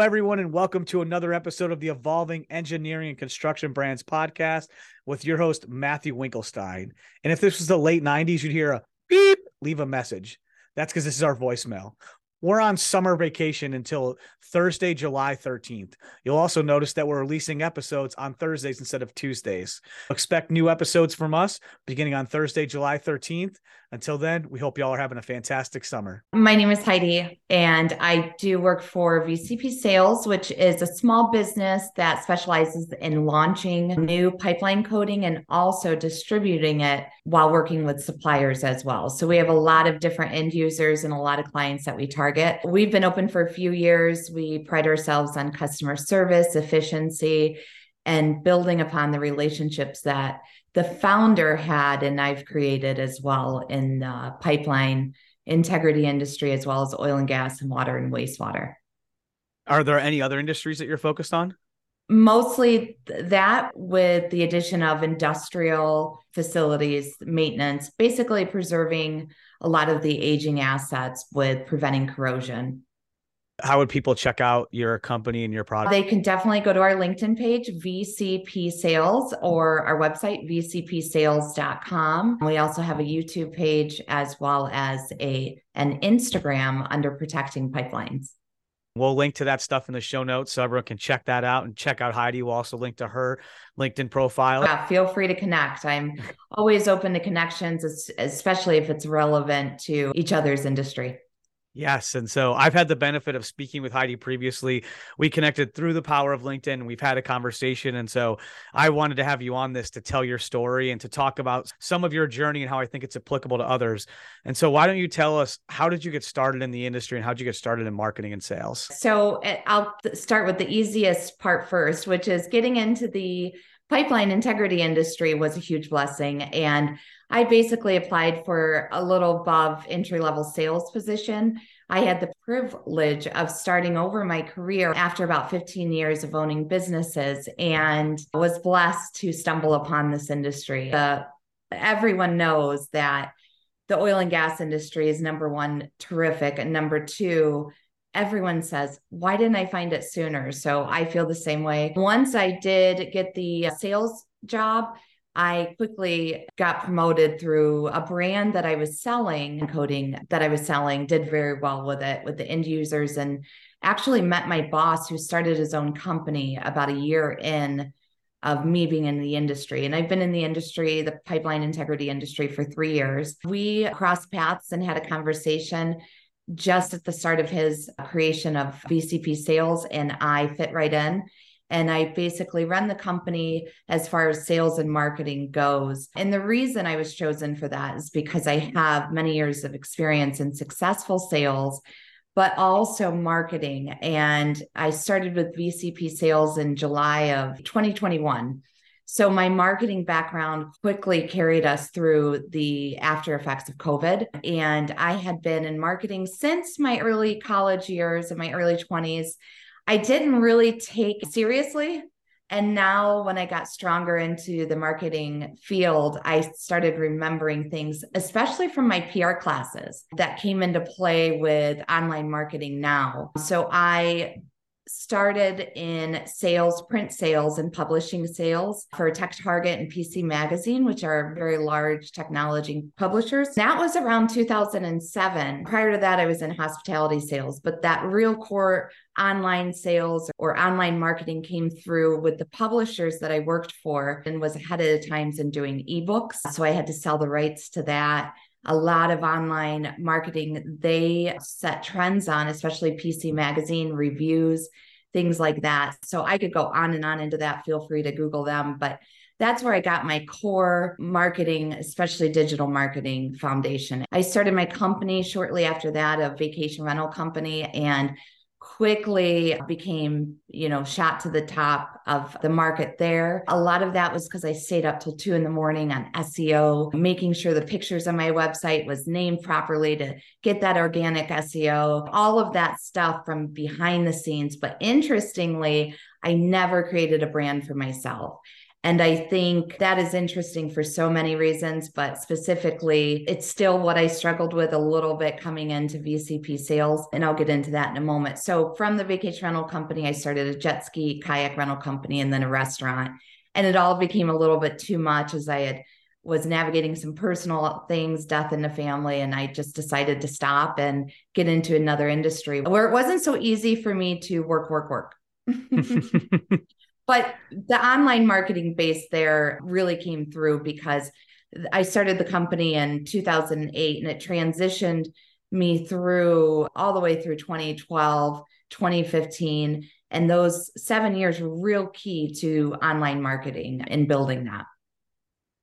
Everyone, and welcome to another episode of the Evolving Engineering and Construction Brands podcast with your host, Matthew Winkelstein. And if this was the late 90s, you'd hear a beep, leave a message. That's because this is our voicemail. We're on summer vacation until Thursday, July 13th. You'll also notice that we're releasing episodes on Thursdays instead of Tuesdays. Expect new episodes from us beginning on Thursday, July 13th. Until then, we hope y'all are having a fantastic summer. My name is Hiedi, and I do work for VCP Sales, which is a small business that specializes in launching new pipeline coating and also distributing it while working with suppliers as well. So we have a lot of different end users and a lot of clients that we target. We've been open for a few years. We pride ourselves on customer service, efficiency, and building upon the relationships that the founder had and I've created as well in the pipeline integrity industry, as well as oil and gas and water and wastewater. Are there any other industries that you're focused on? Mostly that with the addition of industrial facilities, maintenance, basically preserving a lot of the aging assets with preventing corrosion how would people check out your company and your product? They can definitely go to our LinkedIn page, VCP Sales, or our website, vcpsales.com. We also have a YouTube page as well as a an Instagram under Protecting Pipelines. We'll link to that stuff in the show notes so everyone can check that out and check out Hiedi. We'll also link to her LinkedIn profile. Yeah, feel free to connect. I'm always open to connections, especially if it's relevant to each other's industry. Yes. And so I've had the benefit of speaking with Hiedi previously. We connected through the power of LinkedIn. We've had a conversation. And so I wanted to have you on this to tell your story and to talk about some of your journey and how I think it's applicable to others. And so why don't you tell us how did you get started in the industry and how did you get started in marketing and sales? So eh, I'll start with the easiest part first, which is getting into the pipeline integrity industry was a huge blessing. And I basically applied for a little above entry level sales position. I had the privilege of starting over my career after about 15 years of owning businesses and was blessed to stumble upon this industry. Uh, everyone knows that the oil and gas industry is number one, terrific. And number two, everyone says, why didn't I find it sooner? So I feel the same way. Once I did get the sales job, I quickly got promoted through a brand that I was selling, coating that I was selling, did very well with it with the end users, and actually met my boss who started his own company about a year in of me being in the industry. And I've been in the industry, the pipeline integrity industry, for three years. We crossed paths and had a conversation just at the start of his creation of VCP sales, and I fit right in and I basically run the company as far as sales and marketing goes. And the reason I was chosen for that is because I have many years of experience in successful sales, but also marketing. And I started with VCP sales in July of 2021. So my marketing background quickly carried us through the after effects of COVID. And I had been in marketing since my early college years, in my early 20s. I didn't really take seriously. And now, when I got stronger into the marketing field, I started remembering things, especially from my PR classes that came into play with online marketing now. So I started in sales, print sales, and publishing sales for Tech Target and PC Magazine, which are very large technology publishers. That was around 2007. Prior to that, I was in hospitality sales, but that real core online sales or online marketing came through with the publishers that I worked for and was ahead of the times in doing ebooks. So I had to sell the rights to that a lot of online marketing they set trends on, especially PC Magazine reviews, things like that. So I could go on and on into that. Feel free to Google them. But that's where I got my core marketing, especially digital marketing foundation. I started my company shortly after that, a vacation rental company. And quickly became, you know, shot to the top of the market there. A lot of that was because I stayed up till two in the morning on SEO, making sure the pictures on my website was named properly to get that organic SEO, all of that stuff from behind the scenes. But interestingly, I never created a brand for myself. And I think that is interesting for so many reasons, but specifically, it's still what I struggled with a little bit coming into VCP sales. And I'll get into that in a moment. So, from the vacation rental company, I started a jet ski kayak rental company and then a restaurant. And it all became a little bit too much as I had was navigating some personal things, death in the family, and I just decided to stop and get into another industry where it wasn't so easy for me to work, work, work. but the online marketing base there really came through because I started the company in 2008 and it transitioned me through all the way through 2012, 2015. And those seven years were real key to online marketing and building that.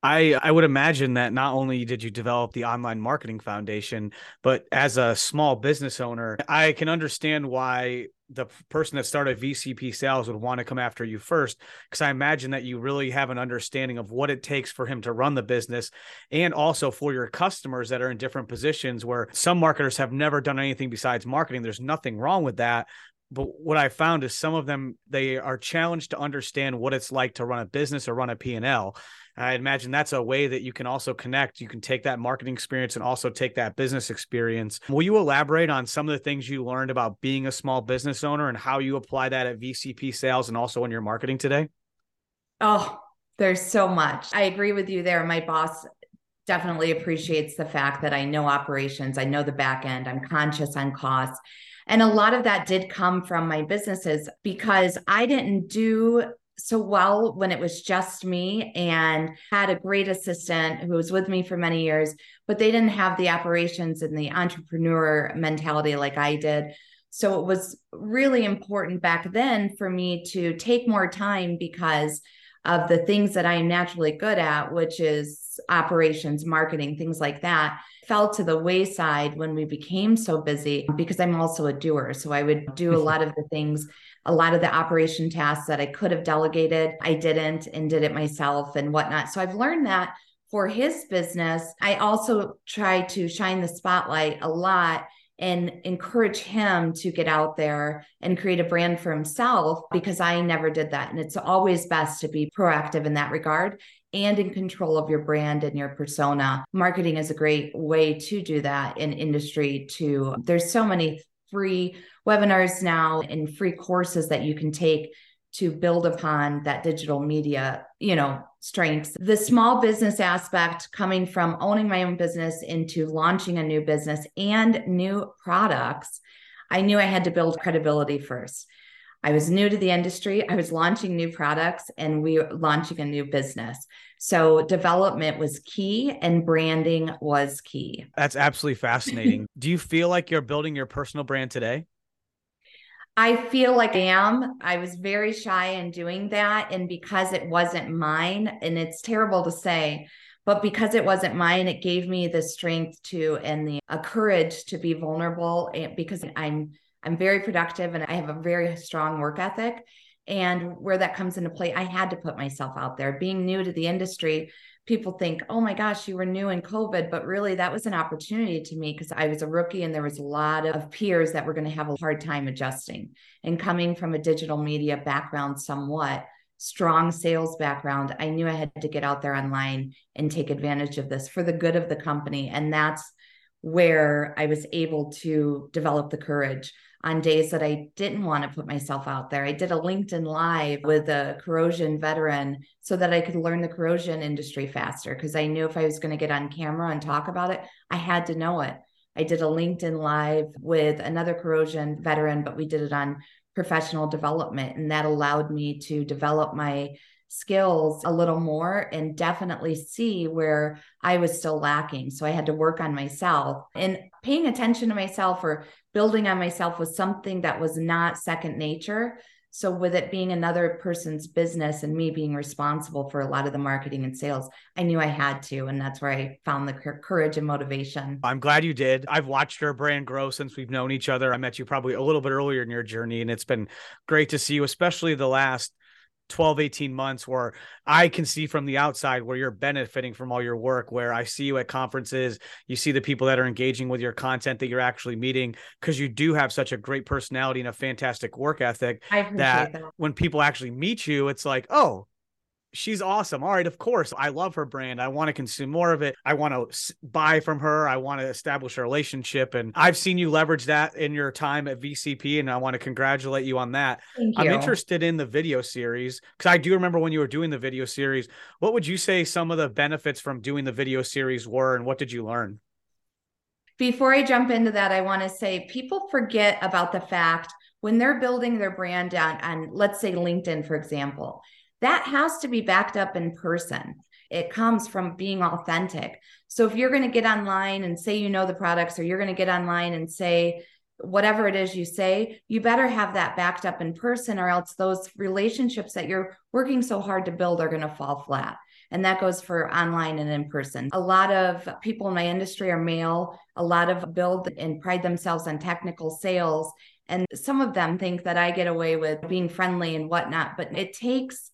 I I would imagine that not only did you develop the online marketing foundation, but as a small business owner, I can understand why the person that started VCP sales would want to come after you first because I imagine that you really have an understanding of what it takes for him to run the business and also for your customers that are in different positions where some marketers have never done anything besides marketing. There's nothing wrong with that. But what I found is some of them they are challenged to understand what it's like to run a business or run a P&L I imagine that's a way that you can also connect. You can take that marketing experience and also take that business experience. Will you elaborate on some of the things you learned about being a small business owner and how you apply that at VCP sales and also in your marketing today? Oh, there's so much. I agree with you there. My boss definitely appreciates the fact that I know operations, I know the back end, I'm conscious on costs. And a lot of that did come from my businesses because I didn't do so well when it was just me and had a great assistant who was with me for many years, but they didn't have the operations and the entrepreneur mentality like I did. So it was really important back then for me to take more time because of the things that I am naturally good at, which is operations, marketing, things like that, fell to the wayside when we became so busy because I'm also a doer. So I would do a mm-hmm. lot of the things a lot of the operation tasks that I could have delegated, I didn't and did it myself and whatnot. So I've learned that for his business, I also try to shine the spotlight a lot and encourage him to get out there and create a brand for himself because I never did that. And it's always best to be proactive in that regard and in control of your brand and your persona. Marketing is a great way to do that in industry too. There's so many free webinars now and free courses that you can take to build upon that digital media, you know, strengths. The small business aspect coming from owning my own business into launching a new business and new products, I knew I had to build credibility first. I was new to the industry. I was launching new products and we were launching a new business. So development was key and branding was key. That's absolutely fascinating. Do you feel like you're building your personal brand today? I feel like I am. I was very shy in doing that. And because it wasn't mine, and it's terrible to say, but because it wasn't mine, it gave me the strength to and the courage to be vulnerable because I'm I'm very productive and I have a very strong work ethic. And where that comes into play, I had to put myself out there. Being new to the industry, people think, oh my gosh, you were new in COVID. But really, that was an opportunity to me because I was a rookie and there was a lot of peers that were going to have a hard time adjusting. And coming from a digital media background, somewhat strong sales background, I knew I had to get out there online and take advantage of this for the good of the company. And that's where I was able to develop the courage on days that I didn't want to put myself out there. I did a LinkedIn live with a corrosion veteran so that I could learn the corrosion industry faster because I knew if I was going to get on camera and talk about it, I had to know it. I did a LinkedIn live with another corrosion veteran, but we did it on professional development. And that allowed me to develop my skills a little more and definitely see where I was still lacking. So I had to work on myself and paying attention to myself or building on myself was something that was not second nature. So, with it being another person's business and me being responsible for a lot of the marketing and sales, I knew I had to. And that's where I found the courage and motivation. I'm glad you did. I've watched your brand grow since we've known each other. I met you probably a little bit earlier in your journey, and it's been great to see you, especially the last 12 18 months where i can see from the outside where you're benefiting from all your work where i see you at conferences you see the people that are engaging with your content that you're actually meeting because you do have such a great personality and a fantastic work ethic that, that. when people actually meet you it's like oh she's awesome. All right, of course, I love her brand. I want to consume more of it. I want to buy from her. I want to establish a relationship. And I've seen you leverage that in your time at VCP, and I want to congratulate you on that. I'm interested in the video series because I do remember when you were doing the video series. What would you say some of the benefits from doing the video series were, and what did you learn? Before I jump into that, I want to say people forget about the fact when they're building their brand on, on let's say LinkedIn, for example, that has to be backed up in person. It comes from being authentic. So if you're going to get online and say you know the products, or you're going to get online and say whatever it is you say, you better have that backed up in person, or else those relationships that you're working so hard to build are going to fall flat. And that goes for online and in person. A lot of people in my industry are male. A lot of build and pride themselves on technical sales. And some of them think that I get away with being friendly and whatnot, but it takes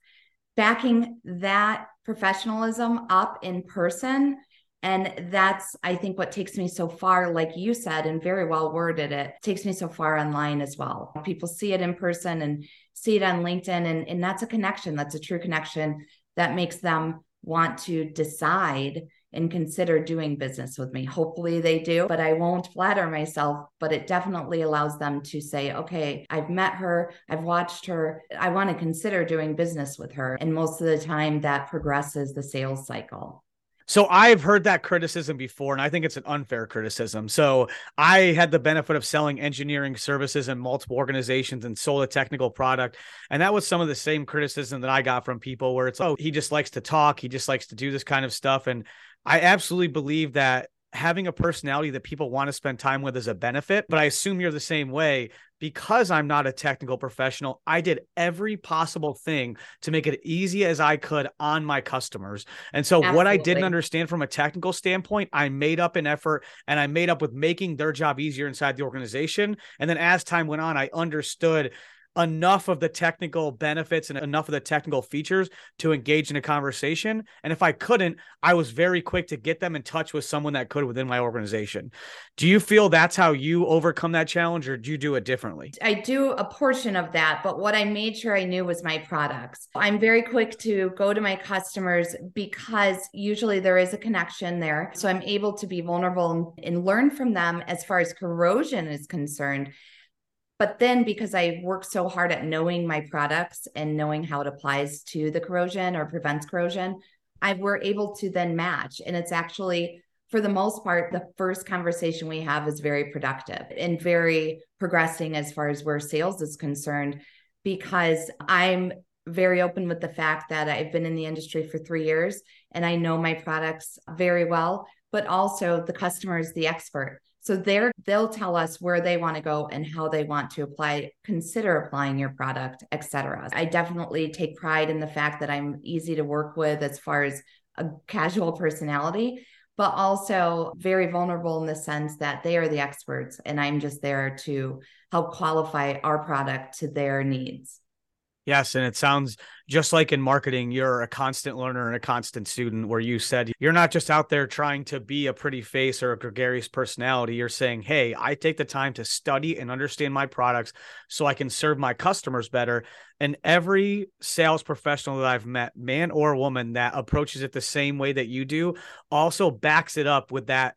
backing that professionalism up in person. And that's, I think, what takes me so far, like you said, and very well worded it, takes me so far online as well. People see it in person and see it on LinkedIn. And, and that's a connection. That's a true connection that makes them want to decide and consider doing business with me. Hopefully they do, but I won't flatter myself. But it definitely allows them to say, okay, I've met her, I've watched her, I want to consider doing business with her. And most of the time that progresses the sales cycle. So I've heard that criticism before, and I think it's an unfair criticism. So I had the benefit of selling engineering services in multiple organizations and sold a technical product. And that was some of the same criticism that I got from people where it's, oh, he just likes to talk, he just likes to do this kind of stuff. And I absolutely believe that having a personality that people want to spend time with is a benefit. But I assume you're the same way because I'm not a technical professional. I did every possible thing to make it easy as I could on my customers. And so, Absolutely. what I didn't understand from a technical standpoint, I made up an effort and I made up with making their job easier inside the organization. And then as time went on, I understood enough of the technical benefits and enough of the technical features to engage in a conversation. And if I couldn't, I was very quick to get them in touch with someone that could within my organization. Do you feel that's how you overcome that challenge or do you do it differently? I do a portion of that, but what I made sure I knew was my products. I'm very quick to go to my customers because usually there is a connection there. So I'm able to be vulnerable and learn from them as far as corrosion is concerned but then because I work so hard at knowing my products and knowing how it applies to the corrosion or prevents corrosion, I were able to then match. And it's actually, for the most part, the first conversation we have is very productive and very progressing as far as where sales is concerned, because I'm very open with the fact that I've been in the industry for three years and I know my products very well, but also the customer is the expert. So they're they'll tell us where they want to go and how they want to apply, consider applying your product, etc. I definitely take pride in the fact that I'm easy to work with as far as a casual personality, but also very vulnerable in the sense that they are the experts and I'm just there to help qualify our product to their needs. Yes. And it sounds just like in marketing, you're a constant learner and a constant student, where you said you're not just out there trying to be a pretty face or a gregarious personality. You're saying, Hey, I take the time to study and understand my products so I can serve my customers better. And every sales professional that I've met, man or woman, that approaches it the same way that you do, also backs it up with that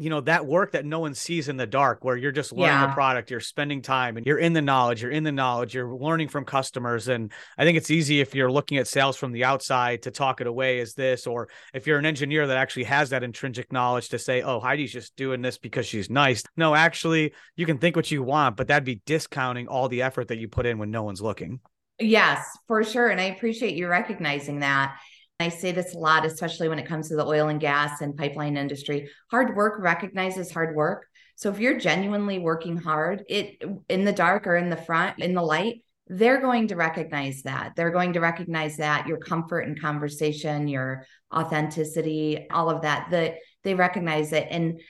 you know that work that no one sees in the dark where you're just learning yeah. the product you're spending time and you're in the knowledge you're in the knowledge you're learning from customers and i think it's easy if you're looking at sales from the outside to talk it away as this or if you're an engineer that actually has that intrinsic knowledge to say oh hiedi's just doing this because she's nice. No actually you can think what you want but that'd be discounting all the effort that you put in when no one's looking. Yes for sure and i appreciate you recognizing that I say this a lot, especially when it comes to the oil and gas and pipeline industry. Hard work recognizes hard work. So if you're genuinely working hard, it in the dark or in the front, in the light, they're going to recognize that. They're going to recognize that your comfort in conversation, your authenticity, all of that, that they recognize it. And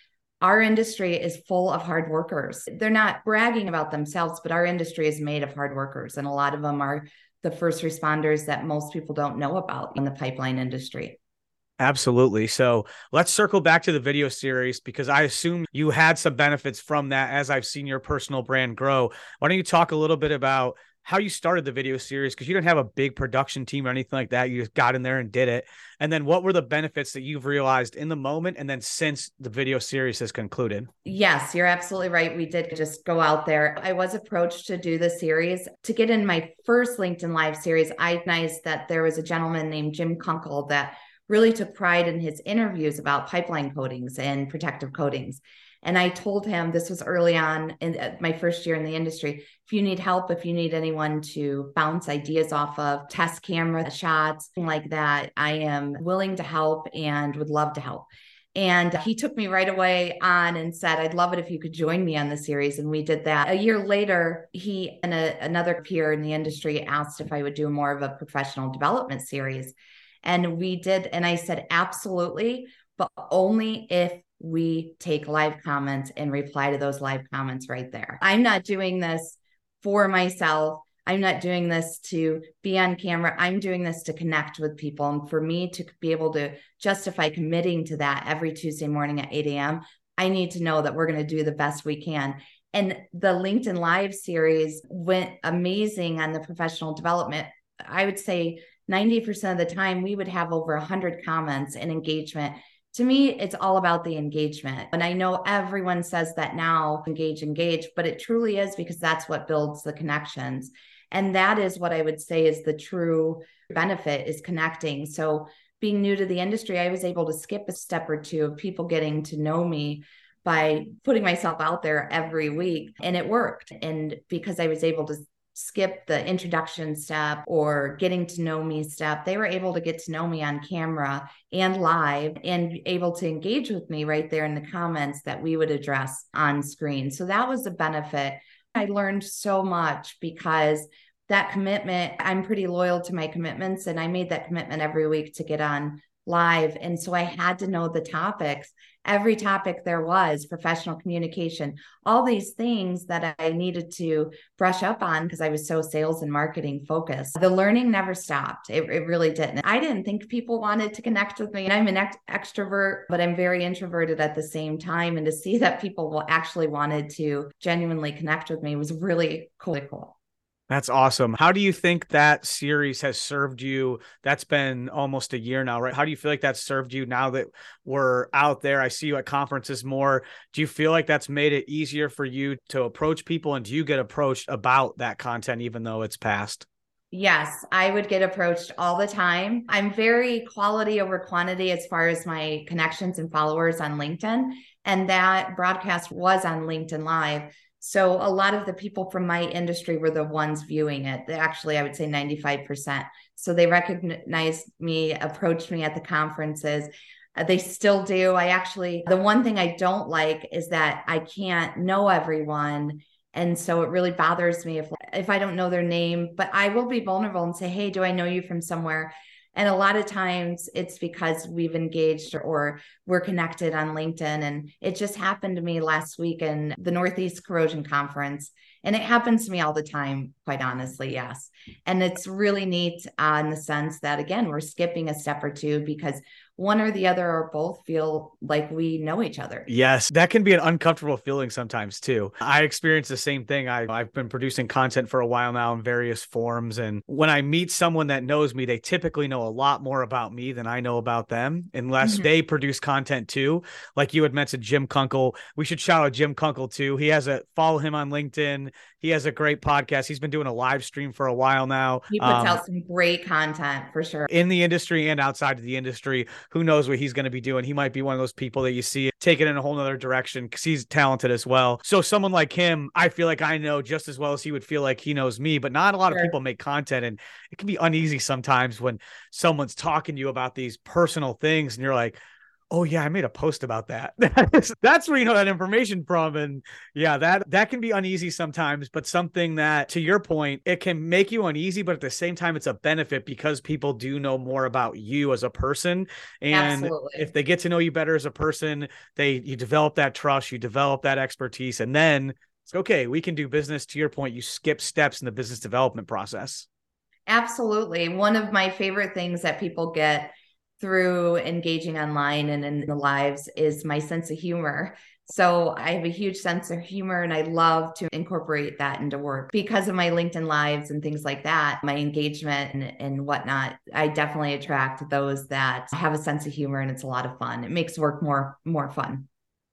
our industry is full of hard workers. They're not bragging about themselves, but our industry is made of hard workers. And a lot of them are the first responders that most people don't know about in the pipeline industry. Absolutely. So let's circle back to the video series because I assume you had some benefits from that as I've seen your personal brand grow. Why don't you talk a little bit about how you started the video series because you didn't have a big production team or anything like that. You just got in there and did it. And then what were the benefits that you've realized in the moment and then since the video series has concluded? Yes, you're absolutely right. We did just go out there. I was approached to do the series. To get in my first LinkedIn Live series, I recognized that there was a gentleman named Jim Kunkle that really took pride in his interviews about pipeline coatings and protective coatings. And I told him this was early on in uh, my first year in the industry. If you need help, if you need anyone to bounce ideas off of, test camera shots, like that, I am willing to help and would love to help. And he took me right away on and said, I'd love it if you could join me on the series. And we did that. A year later, he and a, another peer in the industry asked if I would do more of a professional development series. And we did. And I said, absolutely, but only if we take live comments and reply to those live comments right there. I'm not doing this for myself. I'm not doing this to be on camera. I'm doing this to connect with people. And for me to be able to justify committing to that every Tuesday morning at 8 a.m., I need to know that we're going to do the best we can. And the LinkedIn Live series went amazing on the professional development. I would say 90% of the time, we would have over 100 comments and engagement to me, it's all about the engagement. And I know everyone says that now engage, engage, but it truly is because that's what builds the connections. And that is what I would say is the true benefit is connecting. So, being new to the industry, I was able to skip a step or two of people getting to know me by putting myself out there every week. And it worked. And because I was able to skip the introduction step or getting to know me step. They were able to get to know me on camera and live and able to engage with me right there in the comments that we would address on screen. So that was a benefit. I learned so much because that commitment, I'm pretty loyal to my commitments and I made that commitment every week to get on live. And so I had to know the topics, every topic there was professional communication, all these things that I needed to brush up on because I was so sales and marketing focused. The learning never stopped. It, it really didn't. I didn't think people wanted to connect with me. And I'm an ext- extrovert, but I'm very introverted at the same time. And to see that people will actually wanted to genuinely connect with me was really cool. That's awesome. How do you think that series has served you? That's been almost a year now, right? How do you feel like that's served you now that we're out there? I see you at conferences more. Do you feel like that's made it easier for you to approach people? And do you get approached about that content, even though it's past? Yes, I would get approached all the time. I'm very quality over quantity as far as my connections and followers on LinkedIn. And that broadcast was on LinkedIn Live. So a lot of the people from my industry were the ones viewing it. Actually, I would say 95%. So they recognized me, approached me at the conferences. Uh, they still do. I actually, the one thing I don't like is that I can't know everyone. And so it really bothers me if if I don't know their name, but I will be vulnerable and say, "Hey, do I know you from somewhere?" And a lot of times it's because we've engaged or we're connected on LinkedIn. And it just happened to me last week in the Northeast Corrosion Conference. And it happens to me all the time, quite honestly, yes. And it's really neat uh, in the sense that, again, we're skipping a step or two because one or the other or both feel like we know each other. Yes, that can be an uncomfortable feeling sometimes too. I experience the same thing. I, I've been producing content for a while now in various forms. And when I meet someone that knows me, they typically know a lot more about me than I know about them, unless mm-hmm. they produce content too. Like you had mentioned, Jim Kunkle. We should shout out Jim Kunkle too. He has a follow him on LinkedIn. He has a great podcast. He's been doing a live stream for a while now. He puts um, out some great content for sure in the industry and outside of the industry who knows what he's going to be doing. He might be one of those people that you see take it in a whole nother direction because he's talented as well. So someone like him, I feel like I know just as well as he would feel like he knows me, but not a lot sure. of people make content and it can be uneasy sometimes when someone's talking to you about these personal things and you're like, oh yeah, I made a post about that. That's where you know that information from. And yeah, that that can be uneasy sometimes, but something that to your point, it can make you uneasy, but at the same time, it's a benefit because people do know more about you as a person. And Absolutely. if they get to know you better as a person, they you develop that trust, you develop that expertise, and then it's okay, we can do business. To your point, you skip steps in the business development process. Absolutely. One of my favorite things that people get through engaging online and in the lives is my sense of humor. So I have a huge sense of humor and I love to incorporate that into work because of my LinkedIn lives and things like that, my engagement and, and whatnot. I definitely attract those that have a sense of humor and it's a lot of fun. It makes work more more fun.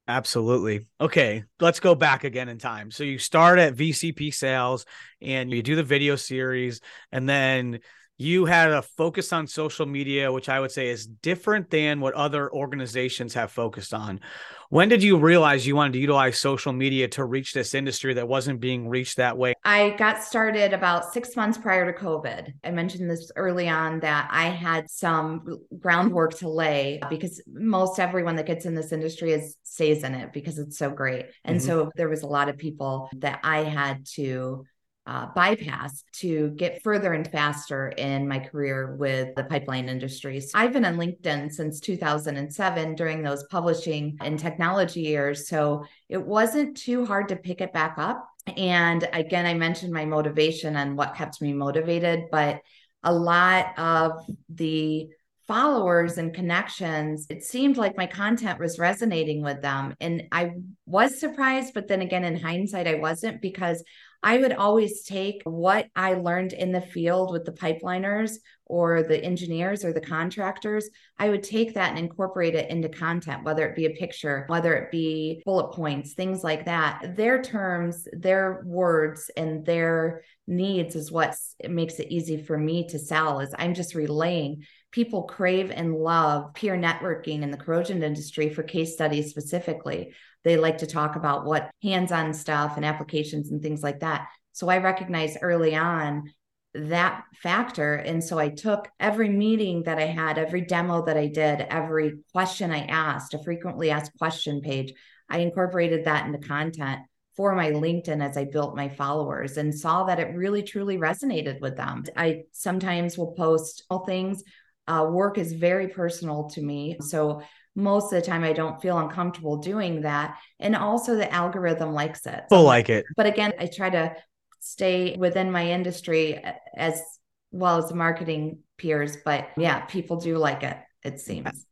Absolutely. Okay, let's go back again in time. So you start at VCP sales and you do the video series and then you had a focus on social media, which I would say is different than what other organizations have focused on. When did you realize you wanted to utilize social media to reach this industry that wasn't being reached that way? I got started about six months prior to COVID. I mentioned this early on that I had some groundwork to lay because most everyone that gets in this industry is stays in it because it's so great. And mm-hmm. so there was a lot of people that I had to uh, bypass to get further and faster in my career with the pipeline industry. So I've been on LinkedIn since 2007 during those publishing and technology years. So it wasn't too hard to pick it back up. And again, I mentioned my motivation and what kept me motivated, but a lot of the followers and connections, it seemed like my content was resonating with them. And I was surprised, but then again, in hindsight, I wasn't because I would always take what I learned in the field with the pipeliners or the engineers or the contractors. I would take that and incorporate it into content, whether it be a picture, whether it be bullet points, things like that. Their terms, their words, and their needs is what makes it easy for me to sell is I'm just relaying people crave and love peer networking in the corrosion industry for case studies specifically. They like to talk about what hands on stuff and applications and things like that. So I recognized early on that factor. And so I took every meeting that I had, every demo that I did, every question I asked, a frequently asked question page, I incorporated that into content for my LinkedIn as I built my followers and saw that it really truly resonated with them. I sometimes will post all things. Uh, work is very personal to me. So most of the time I don't feel uncomfortable doing that. And also the algorithm likes it. People like it. But again, I try to stay within my industry uh, as well as the marketing peers. But yeah, people do like it, it seems.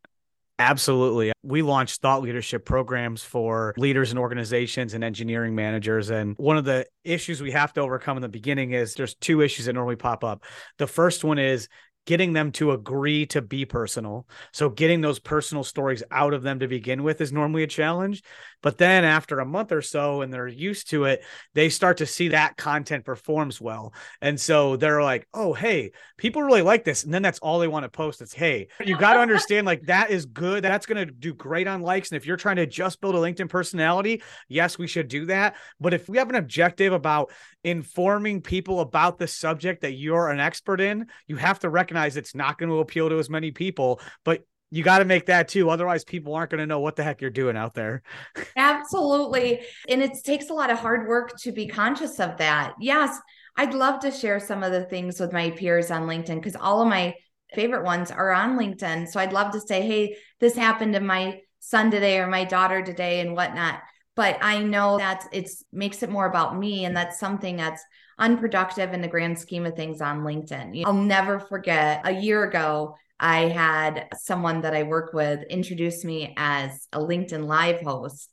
Absolutely. We launched thought leadership programs for leaders and organizations and engineering managers. And one of the issues we have to overcome in the beginning is there's two issues that normally pop up. The first one is getting them to agree to be personal. So getting those personal stories out of them to begin with is normally a challenge. But then after a month or so and they're used to it, they start to see that content performs well. And so they're like, "Oh, hey, people really like this." And then that's all they want to post. It's, "Hey, you got to understand like that is good. That's going to do great on likes and if you're trying to just build a LinkedIn personality, yes, we should do that. But if we have an objective about informing people about the subject that you're an expert in, you have to recognize it's not going to appeal to as many people, but you got to make that too. Otherwise, people aren't going to know what the heck you're doing out there. Absolutely. And it takes a lot of hard work to be conscious of that. Yes, I'd love to share some of the things with my peers on LinkedIn because all of my favorite ones are on LinkedIn. So I'd love to say, hey, this happened to my son today or my daughter today and whatnot but I know that it's makes it more about me and that's something that's unproductive in the grand scheme of things on LinkedIn. I'll never forget a year ago I had someone that I work with introduce me as a LinkedIn live host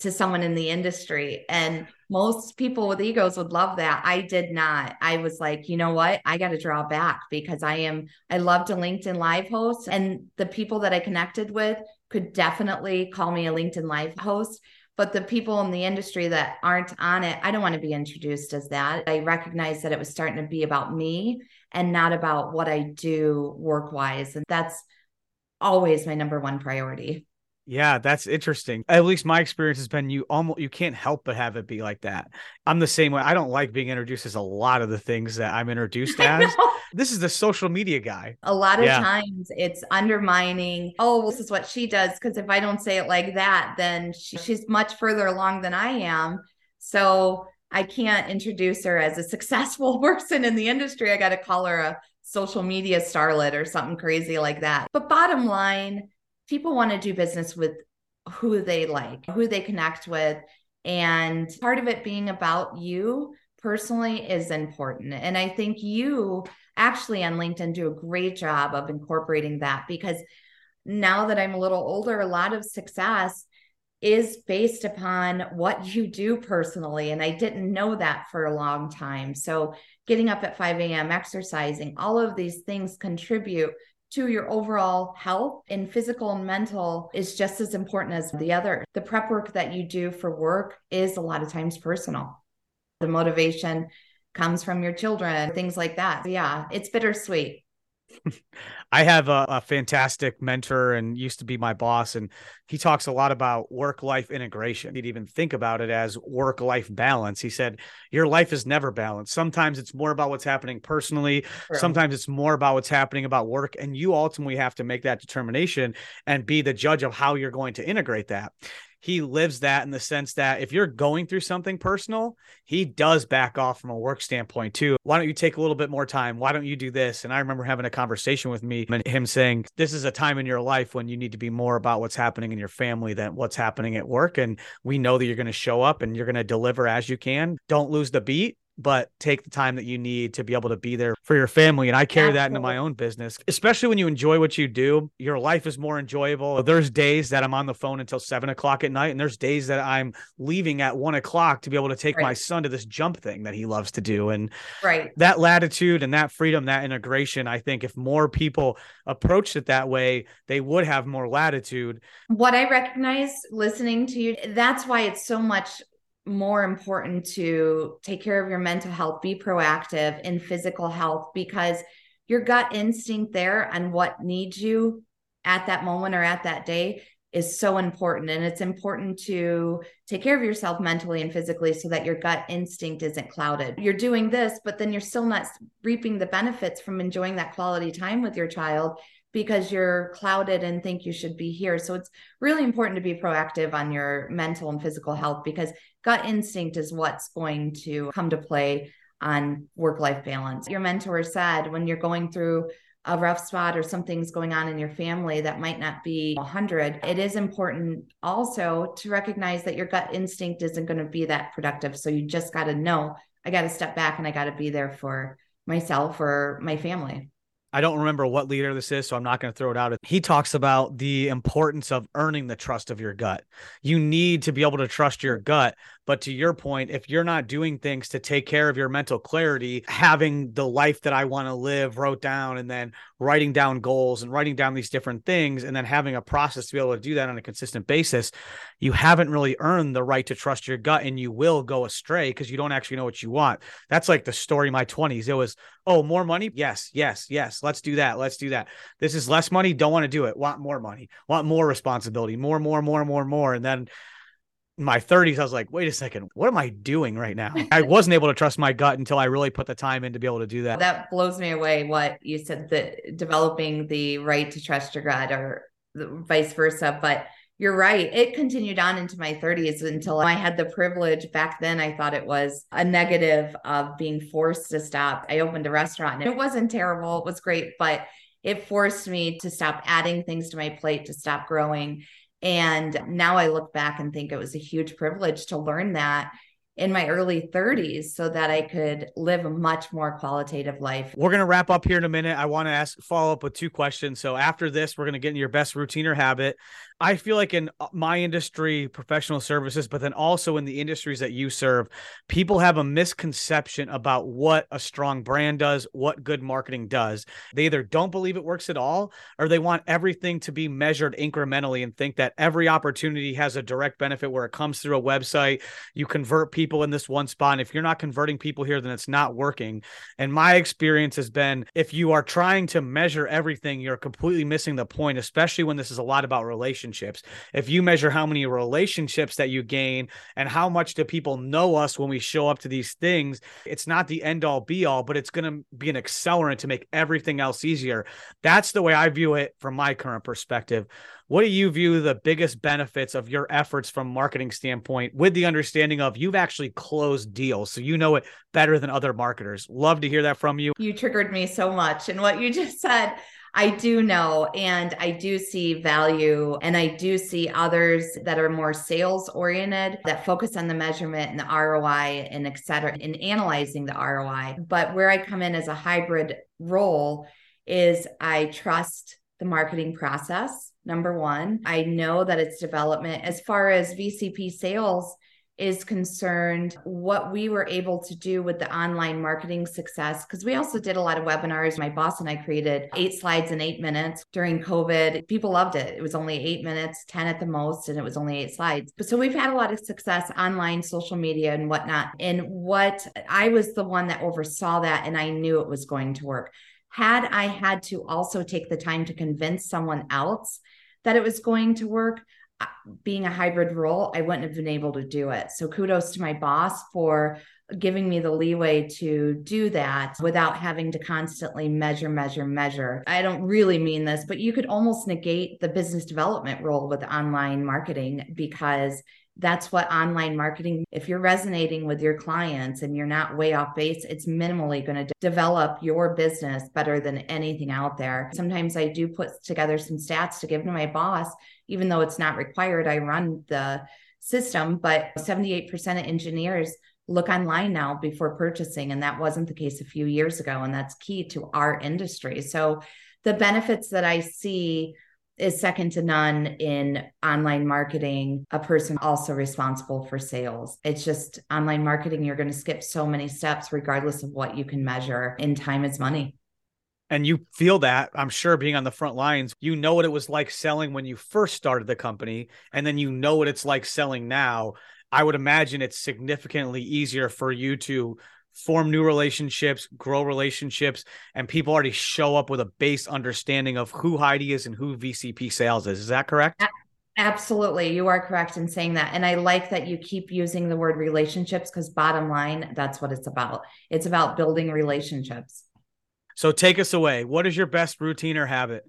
to someone in the industry and most people with egos would love that. I did not. I was like, you know what? I got to draw back because I am I love to LinkedIn live host and the people that I connected with could definitely call me a LinkedIn live host but the people in the industry that aren't on it, I don't want to be introduced as that. I recognize that it was starting to be about me and not about what I do work wise. And that's always my number one priority. Yeah, that's interesting. At least my experience has been you almost you can't help but have it be like that. I'm the same way. I don't like being introduced as a lot of the things that I'm introduced as. This is the social media guy. A lot of yeah. times it's undermining, oh, well, this is what she does. Because if I don't say it like that, then she, she's much further along than I am. So I can't introduce her as a successful person in the industry. I got to call her a social media starlet or something crazy like that. But bottom line, people want to do business with who they like, who they connect with. And part of it being about you personally is important. And I think you actually on LinkedIn do a great job of incorporating that because now that I'm a little older, a lot of success is based upon what you do personally. And I didn't know that for a long time. So, getting up at 5 a.m., exercising, all of these things contribute to your overall health and physical and mental is just as important as the other. The prep work that you do for work is a lot of times personal. The motivation comes from your children, things like that. Yeah, it's bittersweet. I have a, a, fantastic mentor and used to be my boss, and he talks a lot about work life integration. He'd even think about it as work life balance. He said, Your life is never balanced. Sometimes it's more about what's happening personally, True. sometimes it's more about what's happening about work. And you ultimately have to make that determination and be the judge of how you're going to integrate that he lives that in the sense that if you're going through something personal, he does back off from a work standpoint too. Why don't you take a little bit more time? Why don't you do this? And I remember having a conversation with me and him saying, This is a time in your life when you need to be more about what's happening in your family than what's happening at work. And we know that you're going to show up and you're going to deliver as you can. Don't lose the beat but take the time that you need to be able to be there for your family. And I carry Absolutely. that into my own business, especially when you enjoy what you do. Your life is more enjoyable. There's days that I'm on the phone until seven o'clock at night, and there's days that I'm leaving at one o'clock to be able to take right. my son to this jump thing that he loves to do. And right that latitude and that freedom, that integration, I think if more people approached it that way, they would have more latitude. What I recognize listening to you, that's why it's so much more important to take care of your mental health, be proactive in physical health because your gut instinct there and what needs you at that moment or at that day is so important. And it's important to take care of yourself mentally and physically so that your gut instinct isn't clouded. You're doing this, but then you're still not reaping the benefits from enjoying that quality time with your child because you're clouded and think you should be here. So it's really important to be proactive on your mental and physical health because gut instinct is what's going to come to play on work life balance. Your mentor said when you're going through a rough spot or something's going on in your family that might not be 100 it is important also to recognize that your gut instinct isn't going to be that productive so you just got to know i got to step back and i got to be there for myself or my family I don't remember what leader this is, so I'm not going to throw it out. He talks about the importance of earning the trust of your gut. You need to be able to trust your gut but to your point, if you're not doing things to take care of your mental clarity, having the life that I want to live wrote down and then writing down goals and writing down these different things and then having a process to be able to do that on a consistent basis, you haven't really earned the right to trust your gut and you will go astray because you don't actually know what you want. That's like the story my 20s. It was, oh, more money? Yes, yes, yes. Let's do that. Let's do that. This is less money. Don't want to do it. Want more money. Want more responsibility. More, more, more, more, more. And then my 30s, I was like, wait a second, what am I doing right now? I wasn't able to trust my gut until I really put the time in to be able to do that. That blows me away. What you said that developing the right to trust your gut or vice versa. But you're right. It continued on into my 30s until I had the privilege. Back then, I thought it was a negative of being forced to stop. I opened a restaurant and it wasn't terrible. It was great, but it forced me to stop adding things to my plate, to stop growing. And now I look back and think it was a huge privilege to learn that in my early 30s so that I could live a much more qualitative life. We're going to wrap up here in a minute. I want to ask follow up with two questions. So after this, we're going to get into your best routine or habit. I feel like in uh, my industry, professional services, but then also in the industries that you serve, people have a misconception about what a strong brand does, what good marketing does. They either don't believe it works at all, or they want everything to be measured incrementally and think that every opportunity has a direct benefit where it comes through a website. You convert people in this one spot. And if you're not converting people here, then it's not working. And my experience has been if you are trying to measure everything, you're completely missing the point, especially when this is a lot about relationships relationships. If you measure how many relationships that you gain and how much do people know us when we show up to these things, it's not the end all be all, but it's going to be an accelerant to make everything else easier. That's the way I view it from my current perspective. What do you view the biggest benefits of your efforts from marketing standpoint with the understanding of you've actually closed deals so you know it better than other marketers? Love to hear that from you. You triggered me so much and what you just said I do know, and I do see value, and I do see others that are more sales oriented that focus on the measurement and the ROI and et cetera, in analyzing the ROI. But where I come in as a hybrid role is I trust the marketing process. Number one, I know that it's development. As far as VCP sales, is concerned, what we were able to do with the online marketing success, because we also did a lot of webinars. My boss and I created eight slides in eight minutes during COVID. People loved it. It was only eight minutes, 10 at the most, and it was only eight slides. But so we've had a lot of success online, social media, and whatnot. And what I was the one that oversaw that, and I knew it was going to work. Had I had to also take the time to convince someone else that it was going to work, being a hybrid role, I wouldn't have been able to do it. So kudos to my boss for giving me the leeway to do that without having to constantly measure, measure, measure. I don't really mean this, but you could almost negate the business development role with online marketing because that's what online marketing if you're resonating with your clients and you're not way off base it's minimally going to de- develop your business better than anything out there. Sometimes i do put together some stats to give to my boss even though it's not required i run the system but 78% of engineers look online now before purchasing and that wasn't the case a few years ago and that's key to our industry. So the benefits that i see is second to none in online marketing, a person also responsible for sales. It's just online marketing, you're going to skip so many steps, regardless of what you can measure, in time is money. And you feel that, I'm sure, being on the front lines, you know what it was like selling when you first started the company, and then you know what it's like selling now. I would imagine it's significantly easier for you to form new relationships, grow relationships, and people already show up with a base understanding of who Hiedi is and who VCP sales is. Is that correct? Absolutely. You are correct in saying that. And I like that you keep using the word relationships because, bottom line, that's what it's about. It's about building relationships. So, take us away. What is your best routine or habit?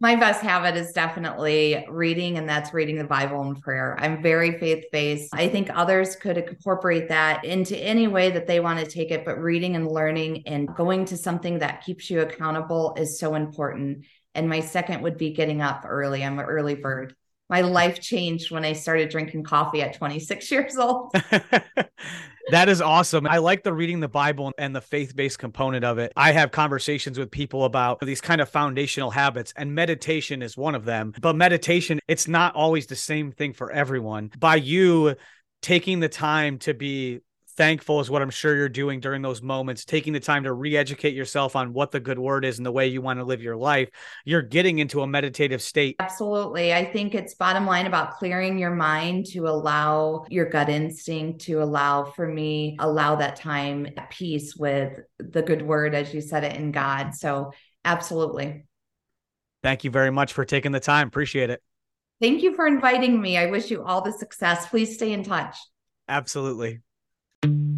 My best habit is definitely reading, and that's reading the Bible and prayer. I'm very faith based. I think others could incorporate that into any way that they want to take it, but reading and learning and going to something that keeps you accountable is so important. And my second would be getting up early. I'm an early bird my life changed when I started drinking coffee at 26 years old. that is awesome. I like the reading the Bible and the faith based component of it. I have conversations with people about these kind of foundational habits, and meditation is one of them. But meditation, it's not always the same thing for everyone. By you taking the time to be thankful is what I'm sure you're doing during those moments, taking the time to re educate yourself on what the good word is and the way you want to live your life. You're getting into a meditative state. Absolutely. I think it's bottom line about clearing your mind to allow your gut instinct to allow, for me, allow that time peace with the good word, as you said it in God. So, absolutely. Thank you very much for taking the time. Appreciate it. Thank you for inviting me. I wish you all the success. Please stay in touch. Absolutely. Thank you